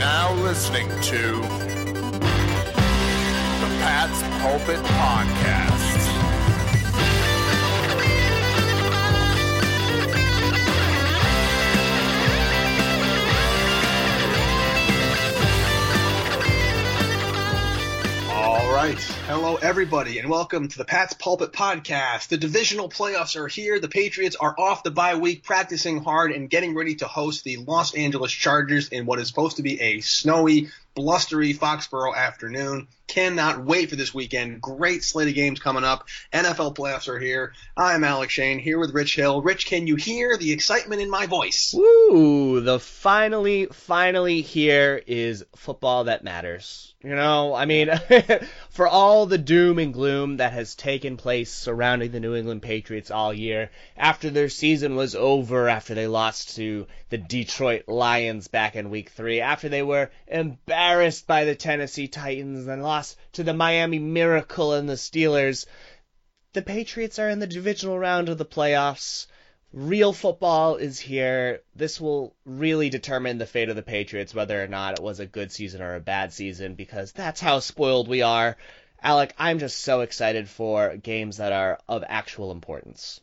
now listening to the Pat's Pulpit Podcast. All right. Hello, everybody, and welcome to the Pat's Pulpit Podcast. The divisional playoffs are here. The Patriots are off the bye week, practicing hard and getting ready to host the Los Angeles Chargers in what is supposed to be a snowy, blustery Foxborough afternoon. Cannot wait for this weekend. Great slate of games coming up. NFL playoffs are here. I'm Alec Shane here with Rich Hill. Rich, can you hear the excitement in my voice? Woo! The finally, finally here is football that matters. You know, I mean, for all the doom and gloom that has taken place surrounding the New England Patriots all year, after their season was over, after they lost to the Detroit Lions back in week three, after they were embarrassed by the Tennessee Titans and lost to the Miami Miracle and the Steelers, the Patriots are in the divisional round of the playoffs. Real football is here. This will really determine the fate of the Patriots, whether or not it was a good season or a bad season, because that's how spoiled we are. Alec, I'm just so excited for games that are of actual importance.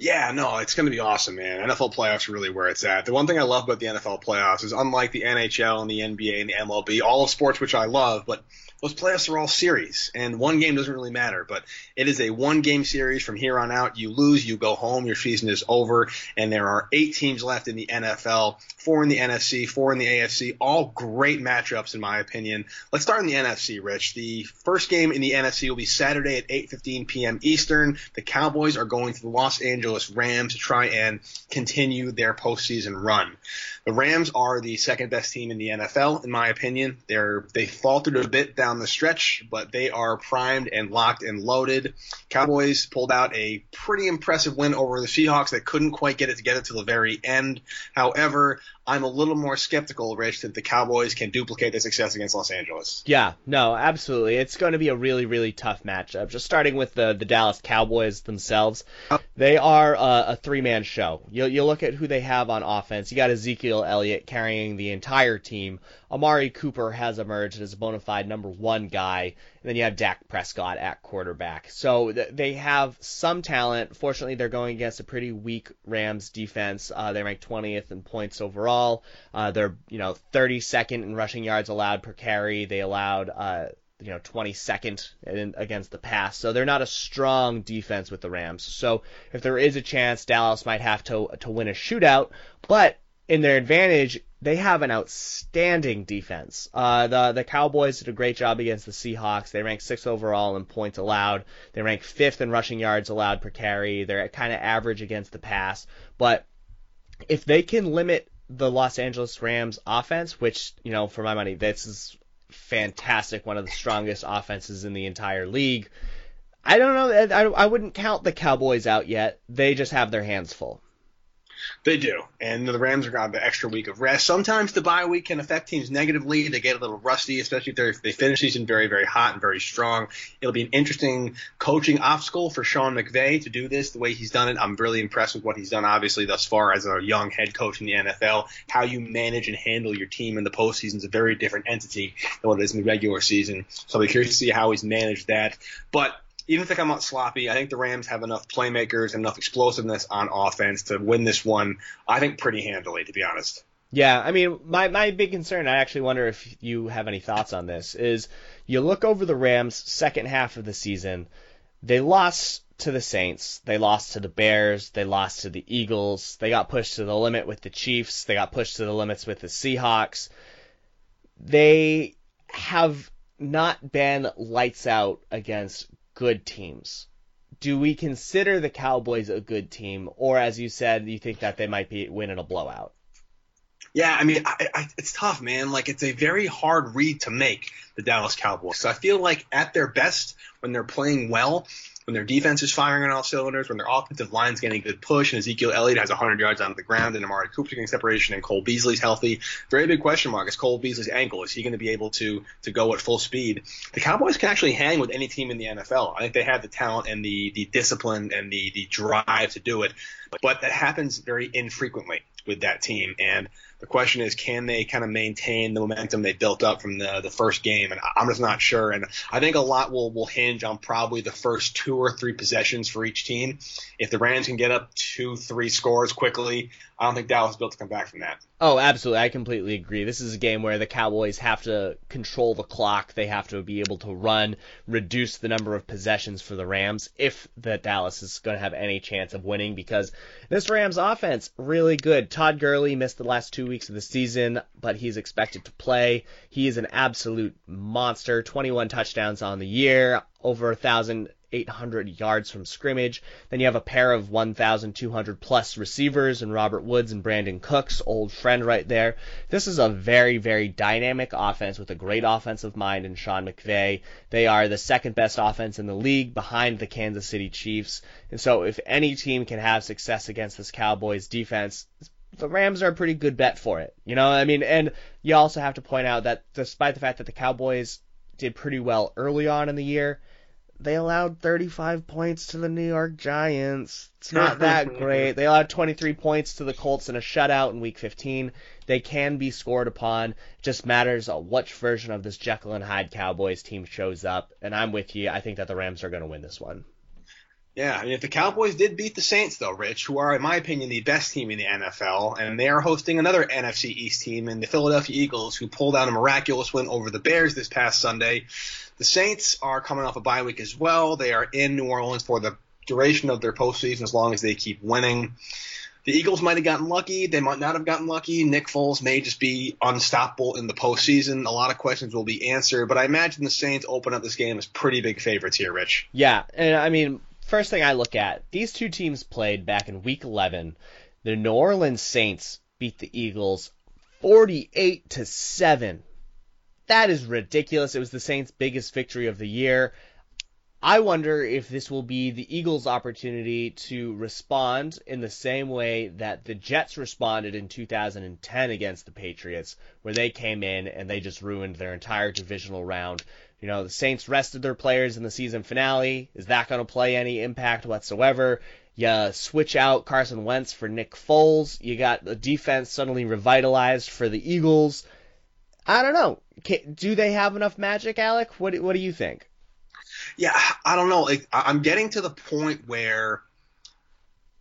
Yeah, no, it's going to be awesome, man. NFL playoffs are really where it's at. The one thing I love about the NFL playoffs is unlike the NHL and the NBA and the MLB, all of sports which I love, but those playoffs are all series, and one game doesn't really matter. But it is a one game series from here on out. You lose, you go home, your season is over, and there are eight teams left in the NFL, four in the NFC, four in the AFC, all great matchups in my opinion. Let's start in the NFC, Rich. The first game in the NFC will be Saturday at 8:15 p.m. Eastern. The Cowboys are going to the Los Angeles Rams to try and continue their postseason run. The Rams are the second best team in the NFL, in my opinion. They're they faltered a bit down the stretch, but they are primed and locked and loaded. Cowboys pulled out a pretty impressive win over the Seahawks that couldn't quite get it together till the very end. However, I'm a little more skeptical, Rich, that the Cowboys can duplicate their success against Los Angeles. Yeah, no, absolutely. It's going to be a really, really tough matchup. Just starting with the the Dallas Cowboys themselves, they are a, a three man show. You you look at who they have on offense. You got Ezekiel Elliott carrying the entire team. Amari Cooper has emerged as a bona fide number one guy, and then you have Dak Prescott at quarterback. So th- they have some talent. Fortunately, they're going against a pretty weak Rams defense. Uh, they rank 20th in points overall. Uh, they're you know 32nd in rushing yards allowed per carry. They allowed uh, you know 22nd in, against the pass. So they're not a strong defense with the Rams. So if there is a chance, Dallas might have to to win a shootout, but in their advantage, they have an outstanding defense. Uh, the the Cowboys did a great job against the Seahawks. They rank sixth overall in points allowed. They rank fifth in rushing yards allowed per carry. They're kind of average against the pass. But if they can limit the Los Angeles Rams offense, which you know for my money this is fantastic, one of the strongest offenses in the entire league. I don't know. I, I wouldn't count the Cowboys out yet. They just have their hands full. They do, and the Rams are got the extra week of rest. Sometimes the bye week can affect teams negatively. They get a little rusty, especially if they finish season very, very hot and very strong. It'll be an interesting coaching obstacle for Sean McVay to do this the way he's done it. I'm really impressed with what he's done, obviously, thus far as a young head coach in the NFL. How you manage and handle your team in the postseason is a very different entity than what it is in the regular season. So I'll be curious to see how he's managed that. But even if they come out sloppy, I think the Rams have enough playmakers and enough explosiveness on offense to win this one. I think pretty handily, to be honest. Yeah, I mean, my my big concern, I actually wonder if you have any thoughts on this, is you look over the Rams' second half of the season, they lost to the Saints, they lost to the Bears, they lost to the Eagles, they got pushed to the limit with the Chiefs, they got pushed to the limits with the Seahawks. They have not been lights out against good teams. Do we consider the Cowboys a good team, or as you said, you think that they might be winning a blowout? Yeah, I mean, I, I, it's tough, man. Like, it's a very hard read to make the Dallas Cowboys. So I feel like at their best, when they're playing well, when their defense is firing on all cylinders, when their offensive line's getting a good push, and Ezekiel Elliott has 100 yards on the ground, and Amari Cooper's getting separation, and Cole Beasley's healthy. Very big question mark is Cole Beasley's ankle. Is he going to be able to to go at full speed? The Cowboys can actually hang with any team in the NFL. I think they have the talent and the the discipline and the the drive to do it, but that happens very infrequently. with that team. And the question is, can they kind of maintain the momentum they built up from the the first game? And I'm just not sure. And I think a lot will will hinge on probably the first two or three possessions for each team. If the Rams can get up two, three scores quickly, I don't think Dallas built to come back from that. Oh, absolutely. I completely agree. This is a game where the Cowboys have to control the clock. They have to be able to run, reduce the number of possessions for the Rams if the Dallas is going to have any chance of winning because this Rams offense really good. Todd Gurley missed the last 2 weeks of the season, but he's expected to play. He is an absolute monster. 21 touchdowns on the year, over a 1000 800 yards from scrimmage. Then you have a pair of 1,200 plus receivers and Robert Woods and Brandin Cooks, old friend right there. This is a very, very dynamic offense with a great offensive mind in Sean McVay. They are the second best offense in the league behind the Kansas City Chiefs. And so if any team can have success against this Cowboys defense, the Rams are a pretty good bet for it. You know, I mean, and you also have to point out that despite the fact that the Cowboys did pretty well early on in the year, they allowed 35 points to the New York Giants. It's not that great. They allowed 23 points to the Colts in a shutout in Week 15. They can be scored upon. Just matters which version of this Jekyll and Hyde Cowboys team shows up. And I'm with you. I think that the Rams are going to win this one. Yeah, I mean, if the Cowboys did beat the Saints, though, Rich, who are, in my opinion, the best team in the NFL, and they are hosting another NFC East team in the Philadelphia Eagles, who pulled out a miraculous win over the Bears this past Sunday. The Saints are coming off a bye week as well. They are in New Orleans for the duration of their postseason as long as they keep winning. The Eagles might have gotten lucky. They might not have gotten lucky. Nick Foles may just be unstoppable in the postseason. A lot of questions will be answered, but I imagine the Saints open up this game as pretty big favorites here, Rich. Yeah, and I mean, first thing I look at, these two teams played back in week 11. The New Orleans Saints beat the Eagles 48 to 7. That is ridiculous. It was the Saints' biggest victory of the year. I wonder if this will be the Eagles' opportunity to respond in the same way that the Jets responded in 2010 against the Patriots, where they came in and they just ruined their entire divisional round. You know, the Saints rested their players in the season finale. Is that going to play any impact whatsoever? You switch out Carson Wentz for Nick Foles. You got the defense suddenly revitalized for the Eagles. I don't know. do they have enough magic, Alec? What What do you think? Yeah, I don't know. Like, I'm getting to the point where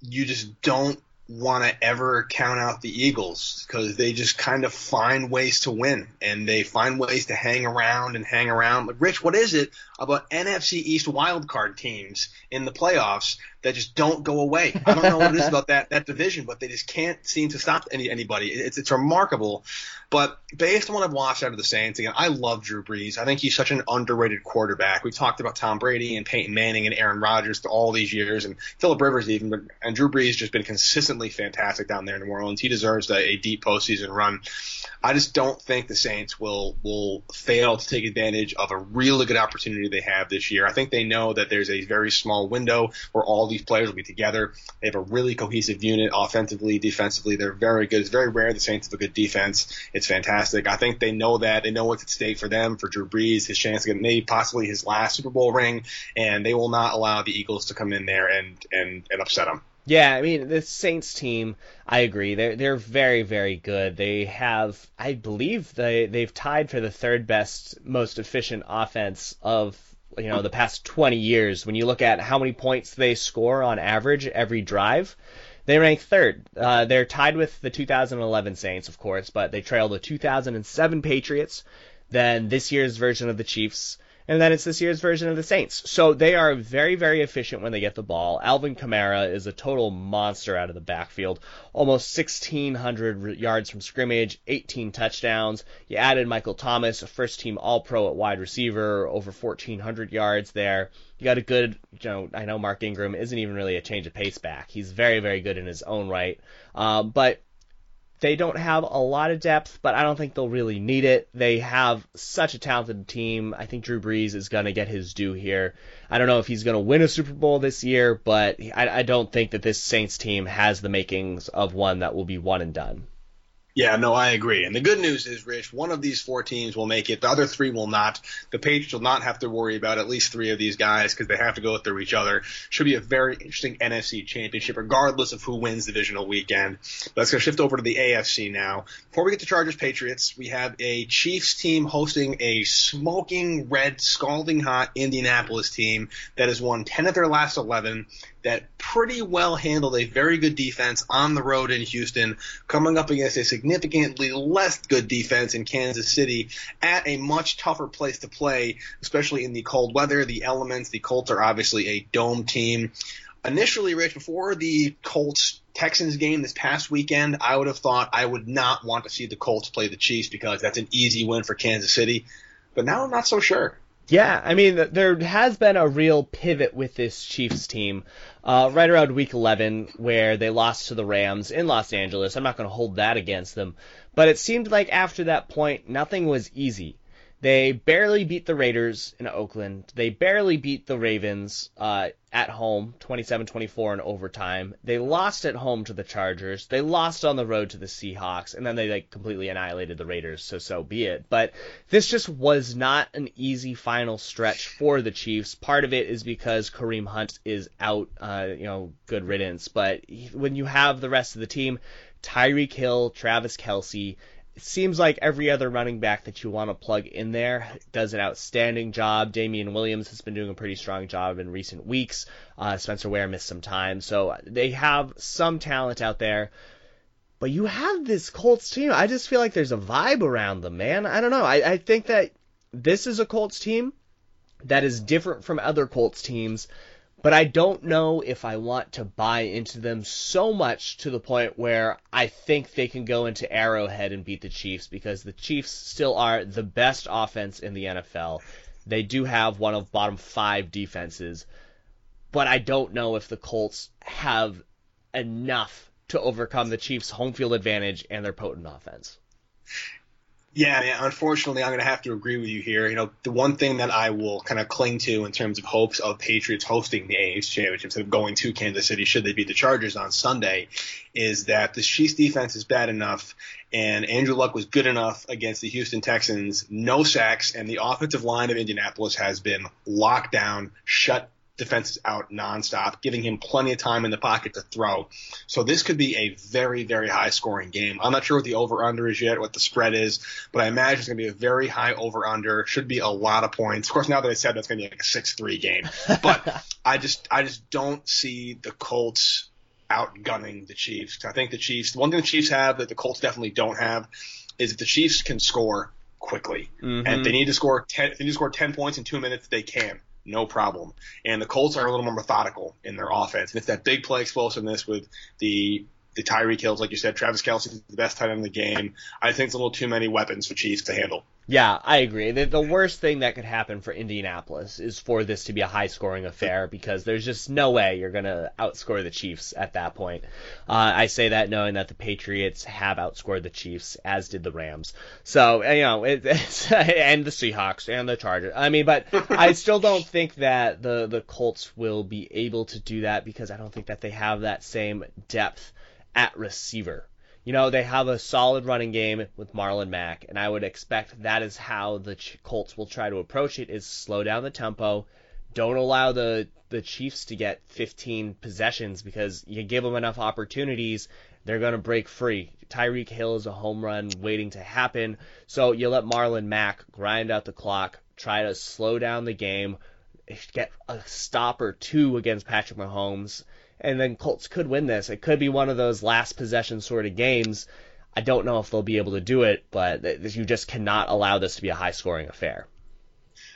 you just don't want to ever count out the Eagles because they just kind of find ways to win and they find ways to hang around and hang around. Like, Rich, what is it about NFC East wildcard teams in the playoffs that just don't go away? I don't know what it is about that that division, but they just can't seem to stop any anybody. It's it's remarkable. But based on what I've watched out of the Saints, again, I love Drew Brees. I think he's such an underrated quarterback. We've talked about Tom Brady and Peyton Manning and Aaron Rodgers through all these years, and Philip Rivers even, but and Drew Brees just been consistently fantastic down there in New Orleans. He deserves a, a deep postseason run. I just don't think the Saints will will fail to take advantage of a really good opportunity they have this year. I think they know that there's a very small window where all these players will be together. They have a really cohesive unit offensively, defensively. They're very good. It's very rare the Saints have a good defense. It's fantastic. I think they know that. They know what's at stake for them, for Drew Brees, his chance to get maybe possibly his last Super Bowl ring, and they will not allow the Eagles to come in there and and, and upset them. Yeah, I mean the Saints team, I agree. They're they're very very good. They have, I believe they they've tied for the third best, most efficient offense of you know the past 20 years. When you look at how many points they score on average every drive, they rank third. Uh, they're tied with the 2011 Saints, of course, but they trail the 2007 Patriots, then this year's version of the Chiefs, and then it's this year's version of the Saints. So they are very, very efficient when they get the ball. Alvin Kamara is a total monster out of the backfield. Almost 1,600 yards from scrimmage, 18 touchdowns. You added Michael Thomas, a first team All Pro at wide receiver, over 1,400 yards there. You got a good, you know, I know Mark Ingram isn't even really a change of pace back. He's very, very good in his own right. Um, but they don't have a lot of depth, but I don't think they'll really need it. They have such a talented team. I think Drew Brees is going to get his due here. I don't know if he's going to win a Super Bowl this year, but I, I don't think that this Saints team has the makings of one that will be one and done. Yeah, no, I agree. And the good news is, Rich, one of these four teams will make it. The other three will not. The Patriots will not have to worry about at least three of these guys because they have to go through each other. Should be a very interesting NFC championship, regardless of who wins divisional weekend. But let's go shift over to the AFC now. Before we get to Chargers Patriots, we have a Chiefs team hosting a smoking red, scalding hot Indianapolis team that has won 10 of their last 11 that pretty well handled a very good defense on the road in Houston, coming up against a significantly less good defense in Kansas City at a much tougher place to play, especially in the cold weather, the elements. The Colts are obviously a dome team. Initially, Rich, before the Colts Texans game this past weekend, I would have thought I would not want to see the Colts play the Chiefs because that's an easy win for Kansas City. But now I'm not so sure. Yeah, I mean, there has been a real pivot with this Chiefs team uh, right around week 11 where they lost to the Rams in Los Angeles. I'm not going to hold that against them. But it seemed like after that point, nothing was easy. They barely beat the Raiders in Oakland. They barely beat the Ravens uh, at home, 27-24 in overtime. They lost at home to the Chargers. They lost on the road to the Seahawks, and then they like completely annihilated the Raiders. So so be it. But this just was not an easy final stretch for the Chiefs. Part of it is because Kareem Hunt is out. Uh, you know, good riddance. But when you have the rest of the team, Tyreek Hill, Travis Kelce it seems like every other running back that you want to plug in there does an outstanding job. Damien Williams has been doing a pretty strong job in recent weeks. Uh, Spencer Ware missed some time, so they have some talent out there. But you have this Colts team. I just feel like there's a vibe around them, man. I don't know. I, I think that this is a Colts team that is different from other Colts teams but I don't know if I want to buy into them so much to the point where I think they can go into Arrowhead and beat the Chiefs because the Chiefs still are the best offense in the NFL. They do have one of bottom five defenses, but I don't know if the Colts have enough to overcome the Chiefs' home field advantage and their potent offense. Yeah, unfortunately, I'm going to have to agree with you here. You know, the one thing that I will kind of cling to in terms of hopes of Patriots hosting the AFC Championship instead of going to Kansas City should they beat the Chargers on Sunday is that the Chiefs defense is bad enough and Andrew Luck was good enough against the Houston Texans, no sacks, and the offensive line of Indianapolis has been locked down, shut defenses out nonstop, giving him plenty of time in the pocket to throw. So this could be a very, very high scoring game. I'm not sure what the over under is yet, what the spread is, but I imagine it's going to be a very high over under. Should be a lot of points. Of course, now that I said that's going to be like a 6-3 game, but I just, I just don't see the Colts outgunning the Chiefs. I think the Chiefs, the one thing the Chiefs have that the Colts definitely don't have is that the Chiefs can score quickly. Mm-hmm. And if they need to score 10, if they need to score 10 points in two minutes, they can no problem. And the Colts are a little more methodical in their offense. And it's that big play explosiveness with the the Tyreek Hills, like you said, Travis Kelce is the best tight end in the game. I think it's a little too many weapons for Chiefs to handle. Yeah, I agree. The, the worst thing that could happen for Indianapolis is for this to be a high scoring affair because there's just no way you're going to outscore the Chiefs at that point. Uh, I say that knowing that the Patriots have outscored the Chiefs, as did the Rams. So, you know, it, it's, and the Seahawks and the Chargers. I mean, but I still don't think that the, the Colts will be able to do that because I don't think that they have that same depth at receiver. You know, they have a solid running game with Marlon Mack, and I would expect that is how the Colts will try to approach it: is slow down the tempo, don't allow the the Chiefs to get 15 possessions because you give them enough opportunities, they're going to break free. Tyreek Hill is a home run waiting to happen, so you let Marlon Mack grind out the clock, try to slow down the game, get a stop or two against Patrick Mahomes, and then Colts could win this. It could be one of those last possession sort of games. I don't know if they'll be able to do it, but you just cannot allow this to be a high scoring affair.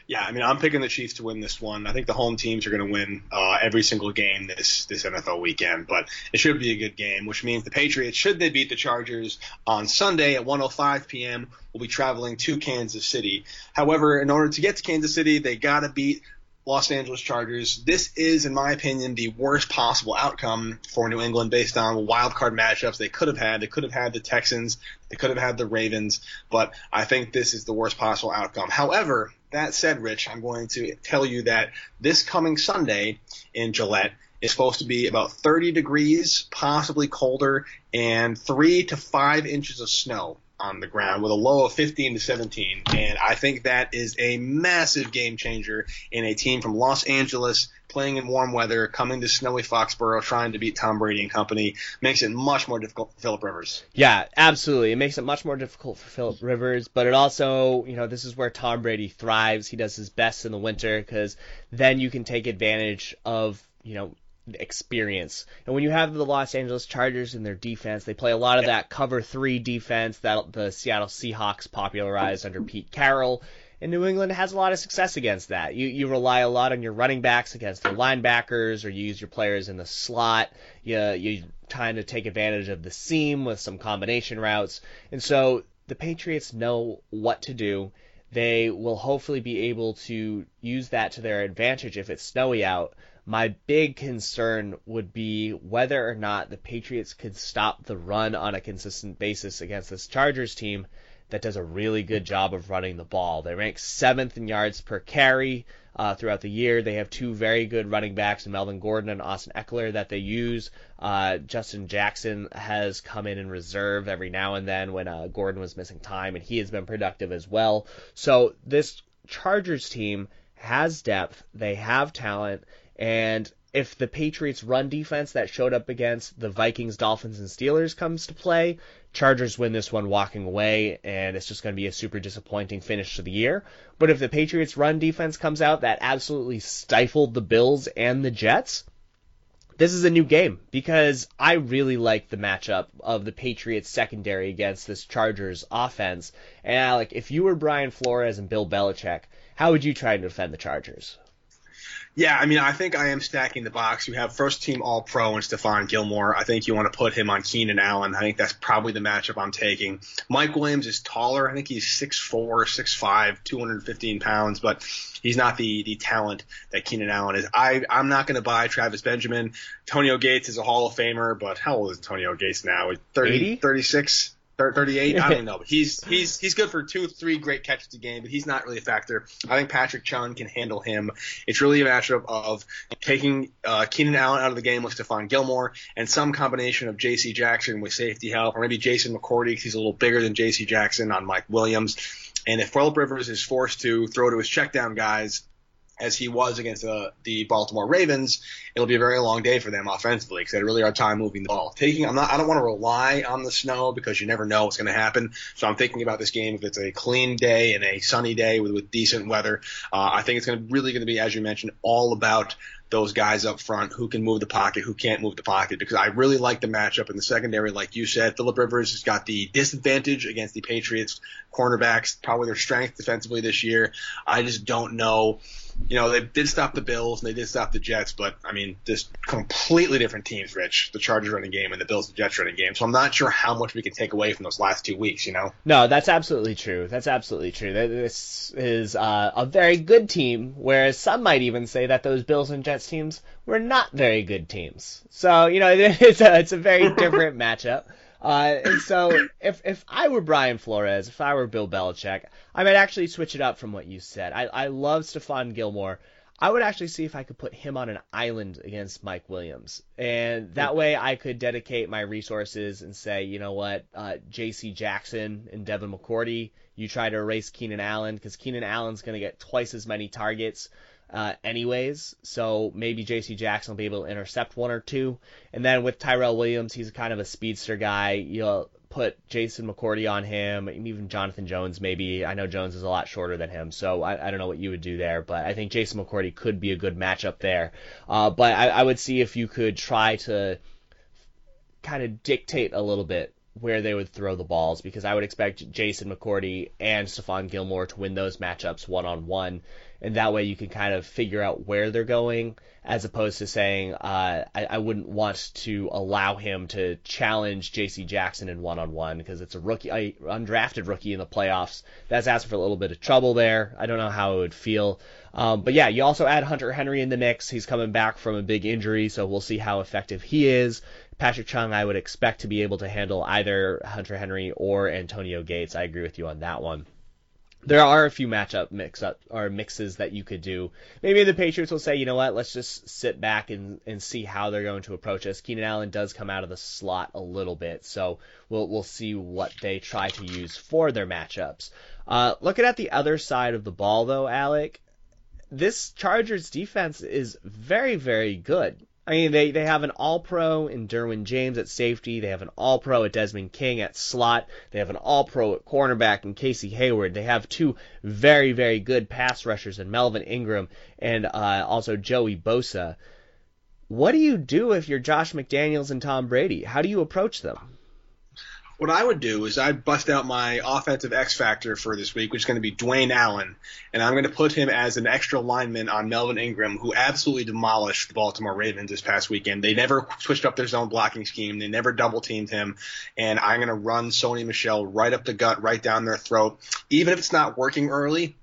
Yeah, I mean, I'm picking the Chiefs to win this one. I think the home teams are going to win uh, every single game this this NFL weekend, but it should be a good game, which means the Patriots, should they beat the Chargers on Sunday at 1:05 p.m., will be traveling to Kansas City. However, in order to get to Kansas City, they got to beat Los Angeles Chargers. This is, in my opinion, the worst possible outcome for New England based on wild card matchups they could have had. They could have had the Texans, they could have had the Ravens, but I think this is the worst possible outcome. However, that said, Rich, I'm going to tell you that this coming Sunday in Gillette is supposed to be about 30 degrees, possibly colder, and three to five inches of snow on the ground with a low of 15 to 17. And I think that is a massive game changer in a team from Los Angeles playing in warm weather, coming to snowy Foxborough, trying to beat Tom Brady and company, makes it much more difficult for Philip Rivers. Yeah, absolutely. It makes it much more difficult for Philip Rivers, but it also, you know, this is where Tom Brady thrives. He does his best in the winter because then you can take advantage of, you know, experience. And when you have the Los Angeles Chargers in their defense, they play a lot of that cover three defense that the Seattle Seahawks popularized under Pete Carroll. And New England has a lot of success against that. You you rely a lot on your running backs against their linebackers, or you use your players in the slot. You you trying to take advantage of the seam with some combination routes. And so the Patriots know what to do. They will hopefully be able to use that to their advantage if it's snowy out. My big concern would be whether or not the Patriots could stop the run on a consistent basis against this Chargers team that does a really good job of running the ball. They rank seventh in yards per carry uh, throughout the year. They have two very good running backs Melvin Gordon and Austin Ekeler, that they use. Uh, Justin Jackson has come in in reserve every now and then when uh, Gordon was missing time, and he has been productive as well. So this Chargers team has depth, they have talent, and if the Patriots run defense that showed up against the Vikings, Dolphins, and Steelers comes to play, Chargers win this one walking away, and it's just going to be a super disappointing finish to the year. But if the Patriots run defense comes out that absolutely stifled the Bills and the Jets, this is a new game because I really like the matchup of the Patriots secondary against this Chargers offense. And like, if you were Brian Flores and Bill Belichick, how would you try to defend the Chargers? Yeah, I mean, I think I am stacking the box. You have first team All Pro and Stephon Gilmore. I think you want to put him on Keenan Allen. I think that's probably the matchup I'm taking. Mike Williams is taller. I think he's 6'4, 6'5, 215 pounds, but he's not the the talent that Keenan Allen is. I I'm not going to buy Travis Benjamin. Antonio Gates is a Hall of Famer, but how old is Antonio Gates now? 30, 80? 36. 38. I don't know, but he's he's he's good for two, three great catches a game, but he's not really a factor. I think Patrick Chung can handle him. It's really a matchup of taking uh, Keenan Allen out of the game with Stephon Gilmore and some combination of J.C. Jackson with safety help, or maybe Jason McCourty because he's a little bigger than J.C. Jackson on Mike Williams. And if Philip Rivers is forced to throw to his checkdown guys, as he was against uh, the Baltimore Ravens, it'll be a very long day for them offensively because they had really hard time moving the ball. Taking, I'm not, I don't want to rely on the snow because you never know what's going to happen. So I'm thinking about this game if it's a clean day and a sunny day with, with decent weather. Uh, I think it's going to really going to be, as you mentioned, all about those guys up front who can move the pocket, who can't move the pocket, because I really like the matchup in the secondary. Like you said, Philip Rivers has got the disadvantage against the Patriots cornerbacks, probably their strength defensively this year. I just don't know you know, they did stop the Bills and they did stop the Jets, but I mean, just completely different teams, Rich. The Chargers running game and the Bills and Jets running game. So I'm not sure how much we can take away from those last two weeks, you know? No, that's absolutely true. That's absolutely true. This is uh, a very good team, whereas some might even say that those Bills and Jets teams were not very good teams. So, you know, it's a, it's a very different matchup. Uh, and so if if I were Brian Flores, if I were Bill Belichick, I might actually switch it up from what you said. I I love Stephon Gilmore. I would actually see if I could put him on an island against Mike Williams, and that way I could dedicate my resources and say, you know what, uh, J.C. Jackson and Devin McCourty, you try to erase Keenan Allen because Keenan Allen's going to get twice as many targets uh, anyways. So maybe J.C. Jackson will be able to intercept one or two. And then with Tyrell Williams, he's kind of a speedster guy. You'll put Jason McCourty on him, even Jonathan Jones maybe. I know Jones is a lot shorter than him, so I, I don't know what you would do there, but I think Jason McCourty could be a good matchup there. Uh, but I, I would see if you could try to kind of dictate a little bit where they would throw the balls because I would expect Jason McCourty and Stephon Gilmore to win those matchups one on one and that way you can kind of figure out where they're going, as opposed to saying, uh, I, I wouldn't want to allow him to challenge J.C. Jackson in one on one because it's a rookie, a undrafted rookie in the playoffs. That's asking for a little bit of trouble there. I don't know how it would feel. Um, but yeah, you also add Hunter Henry in the mix. He's coming back from a big injury, so we'll see how effective he is. Patrick Chung, I would expect to be able to handle either Hunter Henry or Antonio Gates. I agree with you on that one. There are a few matchup mix up or mixes that you could do. Maybe the Patriots will say, you know what, let's just sit back and, and see how they're going to approach us. Keenan Allen does come out of the slot a little bit, so we'll we'll see what they try to use for their matchups. Uh, looking at the other side of the ball, though, Alec, this Chargers defense is very very good. I mean, they, they have an all pro in Derwin James at safety. They have an all pro at Desmond King at slot. They have an all pro at cornerback in Casey Hayward. They have two very, very good pass rushers in Melvin Ingram and uh, also Joey Bosa. What do you do if you're Josh McDaniels and Tom Brady? How do you approach them? What I would do is I'd bust out my offensive X factor for this week, which is going to be Dwayne Allen, and I'm going to put him as an extra lineman on Melvin Ingram, who absolutely demolished the Baltimore Ravens this past weekend. They never switched up their zone blocking scheme. They never double teamed him, and I'm going to run Sony Michel right up the gut, right down their throat. Even if it's not working early,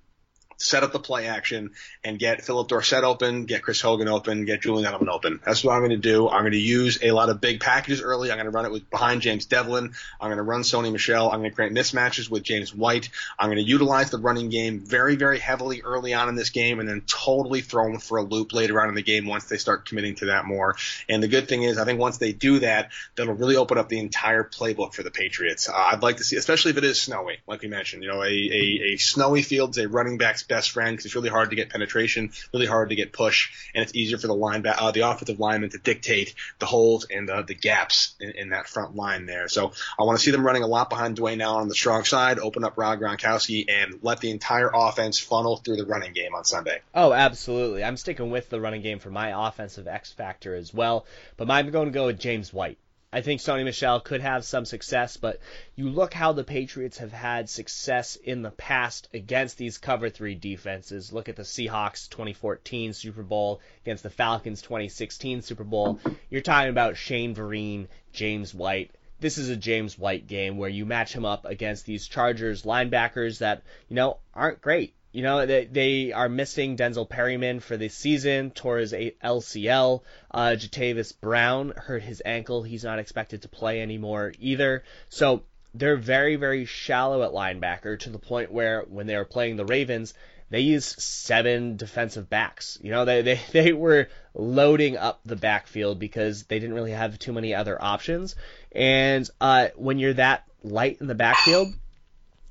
set up the play action and get Phillip Dorsett open, get Chris Hogan open, get Julian Edelman open. That's what I'm going to do. I'm going to use a lot of big packages early. I'm going to run it with behind James Develin. I'm going to run Sony Michel. I'm going to create mismatches with James White. I'm going to utilize the running game very, very heavily early on in this game and then totally throw them for a loop later on in the game once they start committing to that more. And the good thing is, I think once they do that, that'll really open up the entire playbook for the Patriots. Uh, I'd like to see, especially if it is snowy, like we mentioned, you know, a, a, a snowy field's a running back's best friend because it's really hard to get penetration, really hard to get push, and it's easier for the line uh, the offensive lineman to dictate the holes and the, the gaps in, in that front line there. So I want to see them running a lot behind Dwayne Allen on the strong side, open up Rob Gronkowski, and let the entire offense funnel through the running game on Sunday. Oh, absolutely. I'm sticking with the running game for my offensive X factor as well, but I'm going to go with James White. I think Sony Michel could have some success, but you look how the Patriots have had success in the past against these cover three defenses. Look at the Seahawks 2014 Super Bowl against the Falcons 2016 Super Bowl. You're talking about Shane Vereen, James White. This is a James White game where you match him up against these Chargers linebackers that, you know, aren't great. You know, they, they are missing Denzel Perryman for the season, tore his LCL. Uh, Jatavis Brown hurt his ankle. He's not expected to play anymore either. So they're very, very shallow at linebacker to the point where when they were playing the Ravens, they used seven defensive backs. You know, they, they, they were loading up the backfield because they didn't really have too many other options. And uh, when you're that light in the backfield,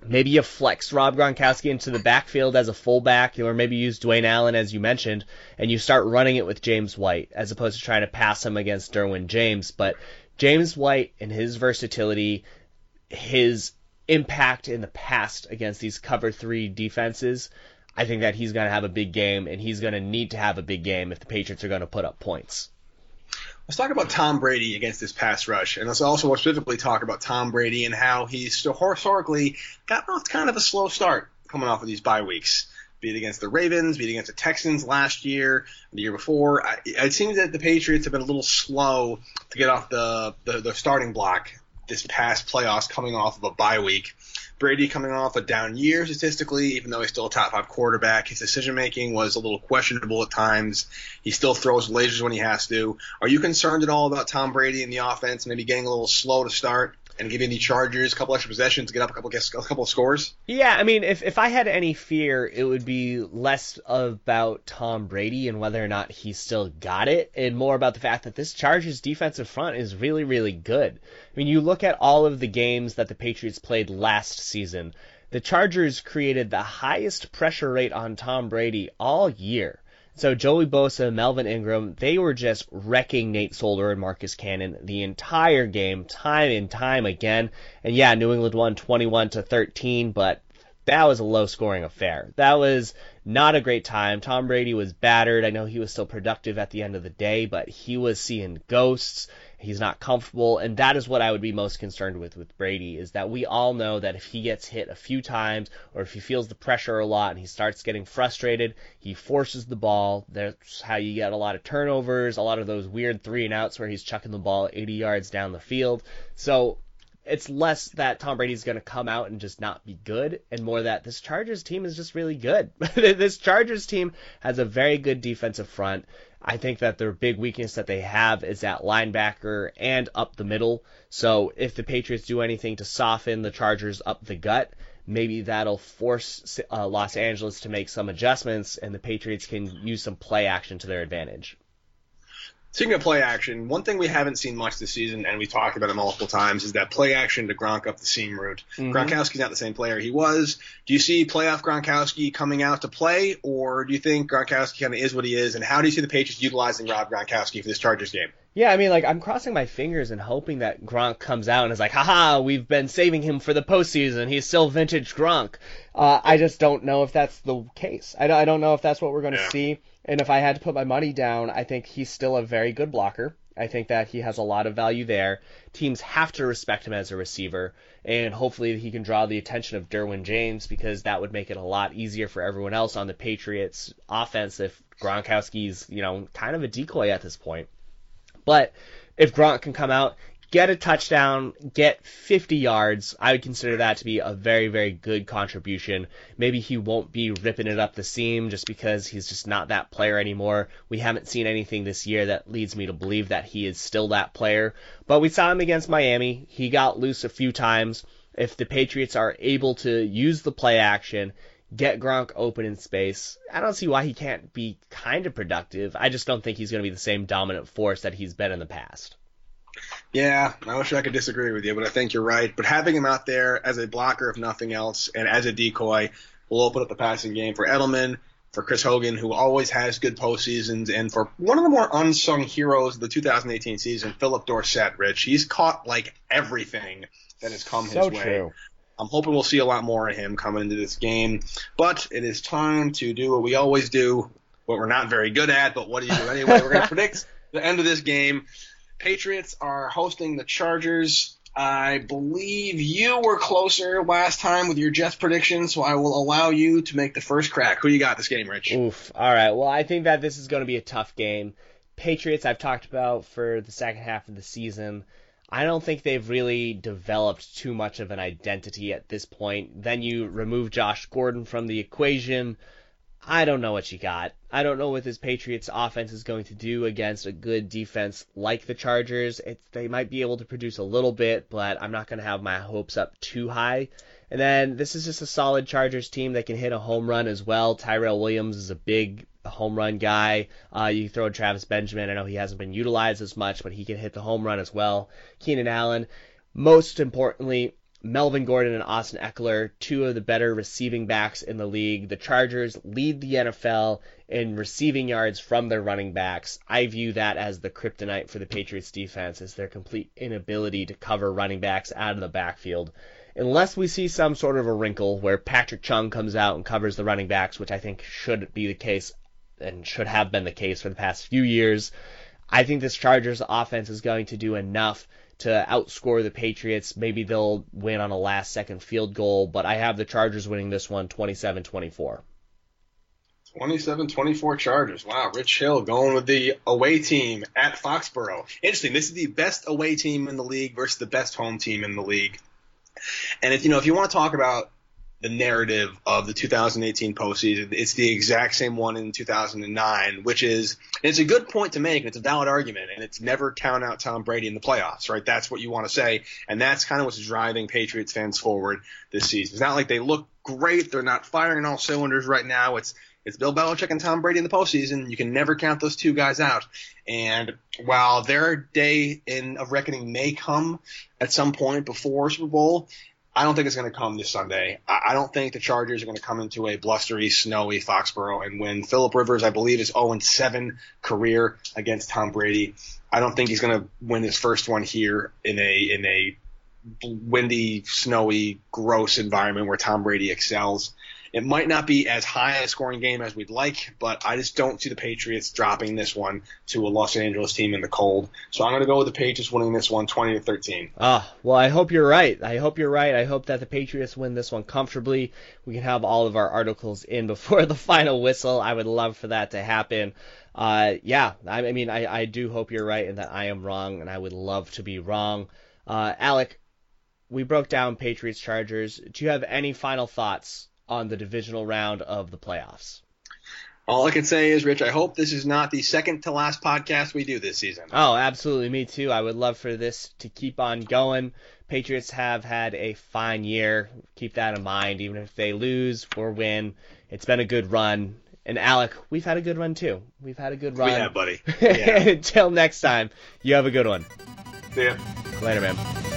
Maybe you flex Rob Gronkowski into the backfield as a fullback, or maybe use Dwayne Allen as you mentioned, and you start running it with James White as opposed to trying to pass him against Derwin James. But James White and his versatility, his impact in the past against these cover three defenses, I think that he's going to have a big game, and he's going to need to have a big game if the Patriots are going to put up points. Let's talk about Tom Brady against this pass rush, and let's also specifically talk about Tom Brady and how he's historically gotten off kind of a slow start coming off of these bye weeks. Be it against the Ravens, be it against the Texans last year, the year before. It seems that the Patriots have been a little slow to get off the, the, the starting block this past playoffs coming off of a bye week. Brady coming off a down year statistically, even though he's still a top five quarterback. His decision making was a little questionable at times. He still throws lasers when he has to. Are you concerned at all about Tom Brady and the offense maybe getting a little slow to start? And giving the Chargers a couple extra possessions get up a couple a couple of scores? Yeah, I mean, if if I had any fear, it would be less about Tom Brady and whether or not he still got it, and more about the fact that this Chargers defensive front is really really good. I mean, you look at all of the games that the Patriots played last season. The Chargers created the highest pressure rate on Tom Brady all year. So Joey Bosa, Melvin Ingram, they were just wrecking Nate Solder and Marcus Cannon the entire game, time and time again. And yeah, New England won 21 to 13, but that was a low scoring affair. That was not a great time. Tom Brady was battered. I know he was still productive at the end of the day, but he was seeing ghosts. He's not comfortable, and that is what I would be most concerned with with Brady is that we all know that if he gets hit a few times or if he feels the pressure a lot and he starts getting frustrated, he forces the ball. That's how you get a lot of turnovers, a lot of those weird three and outs where he's chucking the ball 80 yards down the field. So it's less that Tom Brady's going to come out and just not be good, and more that this Chargers team is just really good. this Chargers team has a very good defensive front. I think that their big weakness that they have is at linebacker and up the middle. So if the Patriots do anything to soften the Chargers up the gut, maybe that'll force uh, Los Angeles to make some adjustments, and the Patriots can use some play action to their advantage. Speaking of play action, one thing we haven't seen much this season, and we talked about it multiple times, is that play action to Gronk up the seam route. Mm-hmm. Gronkowski's not the same player he was. Do you see playoff Gronkowski coming out to play, or do you think Gronkowski kind of is what he is? And how do you see the Patriots utilizing Rob Gronkowski for this Chargers game? Yeah, I mean, like I'm crossing my fingers and hoping that Gronk comes out and is like, haha, we've been saving him for the postseason. He's still vintage Gronk. Uh, I just don't know if that's the case. I, I don't know if that's what we're going to yeah. see. And if I had to put my money down, I think he's still a very good blocker. I think that he has a lot of value there. Teams have to respect him as a receiver, and hopefully he can draw the attention of Derwin James because that would make it a lot easier for everyone else on the Patriots offense if Gronkowski's, you know, kind of a decoy at this point. But if Gronk can come out, get a touchdown, get 50 yards, I would consider that to be a very, very good contribution. Maybe he won't be ripping it up the seam just because he's just not that player anymore. We haven't seen anything this year that leads me to believe that he is still that player. But we saw him against Miami. He got loose a few times. If the Patriots are able to use the play action, get Gronk open in space. I don't see why he can't be kind of productive. I just don't think he's going to be the same dominant force that he's been in the past. Yeah, I wish I could disagree with you, but I think you're right. But having him out there as a blocker, if nothing else, and as a decoy, will open up the passing game for Edelman, for Chris Hogan, who always has good postseasons, and for one of the more unsung heroes of the 2018 season, Phillip Dorsett. Rich, he's caught like everything that has come so his true. way. I'm hoping we'll see a lot more of him coming into this game. But it is time to do what we always do, what we're not very good at, but what do you do anyway? we're going to predict the end of this game. Patriots are hosting the Chargers. I believe you were closer last time with your Jets prediction, so I will allow you to make the first crack. Who you got this game, Rich? Oof. All right. Well, I think that this is going to be a tough game. Patriots, I've talked about for the second half of the season. I don't think they've really developed too much of an identity at this point. Then you remove Josh Gordon from the equation. I don't know what you got. I don't know what this Patriots offense is going to do against a good defense like the Chargers. It's, they might be able to produce a little bit, but I'm not going to have my hopes up too high. And then this is just a solid Chargers team that can hit a home run as well. Tyrell Williams is a big home run guy. Uh, you throw Travis Benjamin. I know he hasn't been utilized as much, but he can hit the home run as well. Keenan Allen. Most importantly, Melvin Gordon and Austin Ekeler, two of the better receiving backs in the league. The Chargers lead the NFL in receiving yards from their running backs. I view that as the kryptonite for the Patriots defense is their complete inability to cover running backs out of the backfield. Unless we see some sort of a wrinkle where Patrick Chung comes out and covers the running backs, which I think should be the case and should have been the case for the past few years, I think this Chargers offense is going to do enough to outscore the Patriots. Maybe they'll win on a last second field goal, but I have the Chargers winning this one 27 24. 27 24 Chargers. Wow, Rich Hill going with the away team at Foxborough. Interesting. This is the best away team in the league versus the best home team in the league. And if you know, if you want to talk about the narrative of the 2018 postseason. It's the exact same one in 2009, which is, it's a good point to make, and it's a valid argument, and it's never count out Tom Brady in the playoffs, right? That's what you want to say, and that's kind of what's driving Patriots fans forward this season. It's not like they look great, they're not firing all cylinders right now. It's it's Bill Belichick and Tom Brady in the postseason. You can never count those two guys out. And while their day in of reckoning may come at some point before Super Bowl, I don't think it's going to come this Sunday. I don't think the Chargers are going to come into a blustery, snowy Foxborough and win. Philip Rivers, I believe, is 0 7 career against Tom Brady. I don't think he's going to win his first one here in a in a windy, snowy, gross environment where Tom Brady excels. It might not be as high a scoring game as we'd like, but I just don't see the Patriots dropping this one to a Los Angeles team in the cold. So I'm going to go with the Patriots winning this one 20 to 13. Ah, well, I hope you're right. I hope you're right. I hope that the Patriots win this one comfortably. We can have all of our articles in before the final whistle. I would love for that to happen. Uh, yeah, I, I mean, I, I do hope you're right and that I am wrong, and I would love to be wrong. Uh, Alec, we broke down Patriots Chargers. Do you have any final thoughts on the divisional round of the playoffs? All I can say is, Rich, I hope this is not the second to last podcast we do this season. Oh, absolutely. Me too. I would love for this to keep on going. Patriots have had a fine year. Keep that in mind. Even if they lose or win, it's been a good run. And Alec, we've had a good run too. We've had a good run. We have, buddy. Yeah. Until next time, you have a good one. See ya. Later, man.